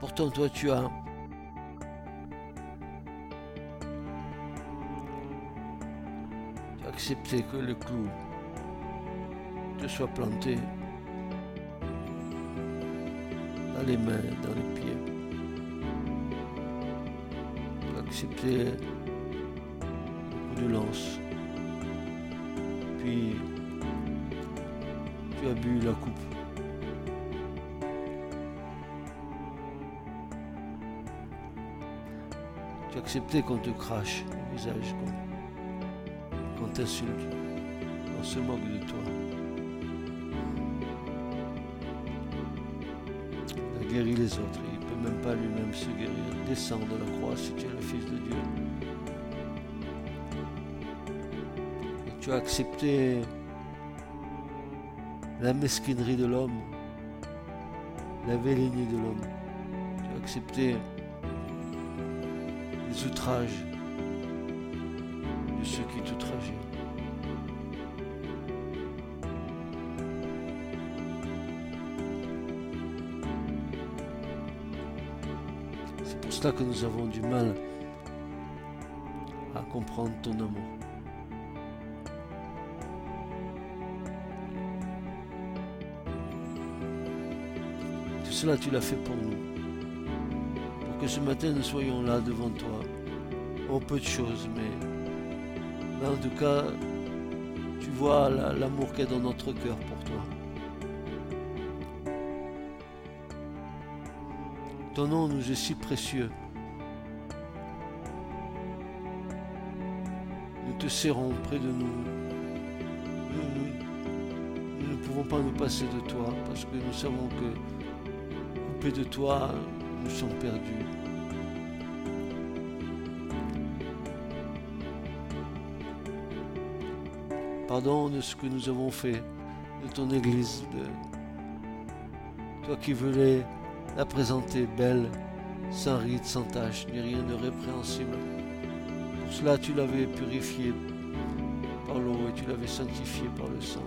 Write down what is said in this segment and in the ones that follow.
Pourtant, toi, tu as accepté que le clou te soit planté dans les mains, dans les pieds. Tu as accepté le coup de lance. Puis tu as bu la coupe. Accepté qu'on te crache au visage, qu'on qu'on t'insulte, qu'on se moque de toi. Il a guéri les autres, il ne peut même pas lui-même se guérir. Descends de la croix si tu es le Fils de Dieu. Et tu as accepté la mesquinerie de l'homme, la vélénie de l'homme. Tu as accepté outrages de ceux qui t'outrageaient. C'est pour cela que nous avons du mal à comprendre ton amour. Tout cela, tu l'as fait pour nous. Que ce matin, nous soyons là devant toi. Oh, peu de choses, mais, en tout cas, tu vois la- l'amour qu'il y a dans notre cœur pour toi. Ton nom nous est si précieux. Nous te serrons près de nous. Nous, ne pouvons pas nous passer de toi parce que nous savons que coupés de toi, nous sommes perdus. Pardon de ce que nous avons fait de ton Église, toi qui voulais la présenter belle, sans ride, sans tache, ni rien de répréhensible. Pour cela, tu l'avais purifiée par l'eau et tu l'avais sanctifiée par le sang.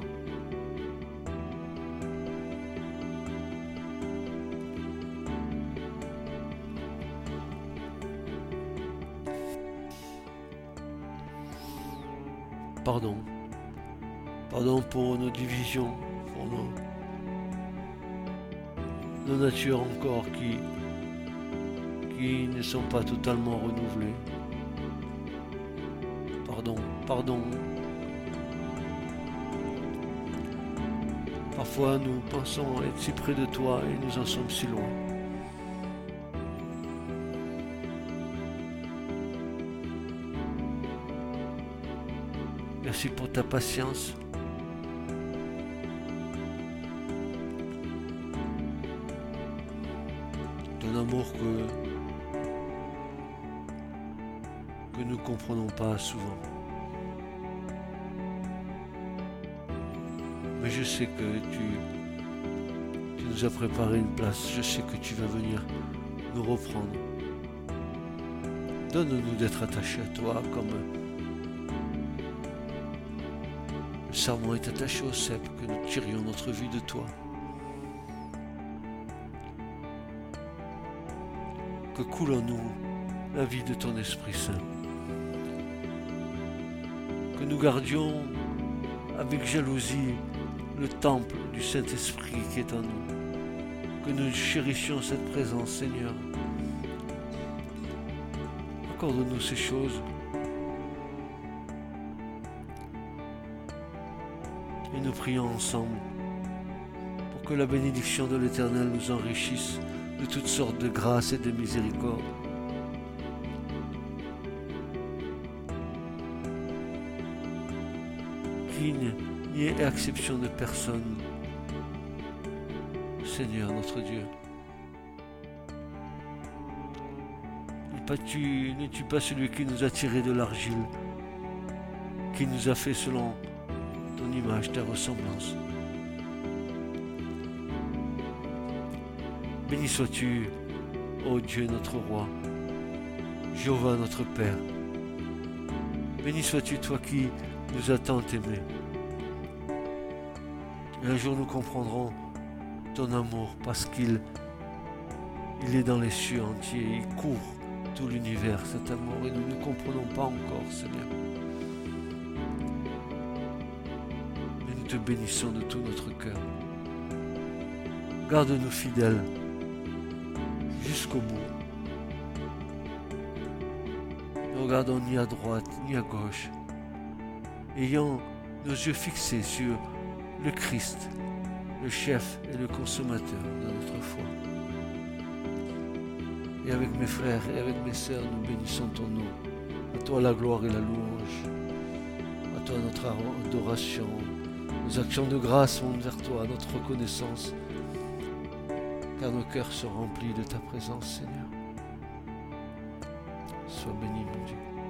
Pardon. Pardon pour nos divisions, pour nos, natures encore qui ne sont pas totalement renouvelées. Pardon, pardon. Parfois nous pensons être si près de toi et nous en sommes si loin. Merci pour ta patience. Ton amour que, que nous ne comprenons pas souvent. Mais je sais que tu, tu nous as préparé une place. Je sais que tu vas venir nous reprendre. Donne-nous d'être attachés à toi comme serment est attaché au cep, que nous tirions notre vie de toi. Que coule en nous la vie de ton Esprit Saint? Que nous gardions avec jalousie le temple du Saint-Esprit qui est en nous. Que nous chérissions cette présence, Seigneur. Accorde-nous ces choses. Et nous prions ensemble pour que la bénédiction de l'Éternel nous enrichisse de toutes sortes de grâces et de miséricordes. Qu'il n'y ait exception de personne. Seigneur notre Dieu. Ne tue pas celui qui nous a tiré de l'argile, qui nous a fait selon ton image, ta ressemblance. Béni sois-tu, ô Dieu notre roi, Jéhovah notre Père. Béni sois-tu, toi qui nous as tant aimés. Un jour nous comprendrons ton amour parce qu'il Il est dans les cieux entiers, il couvre tout l'univers, cet amour, et nous ne comprenons pas encore, Seigneur. Te bénissons de tout notre cœur. Garde-nous fidèles jusqu'au bout. Ne regardons ni à droite ni à gauche, ayant nos yeux fixés sur le Christ, le chef et le consommateur de notre foi. Et avec mes frères et avec mes sœurs, nous bénissons ton nom. À toi la gloire et la louange. À toi notre adoration, nos actions de grâce vont vers toi, notre reconnaissance, car nos cœurs sont remplis de ta présence, Seigneur. Sois béni, mon Dieu.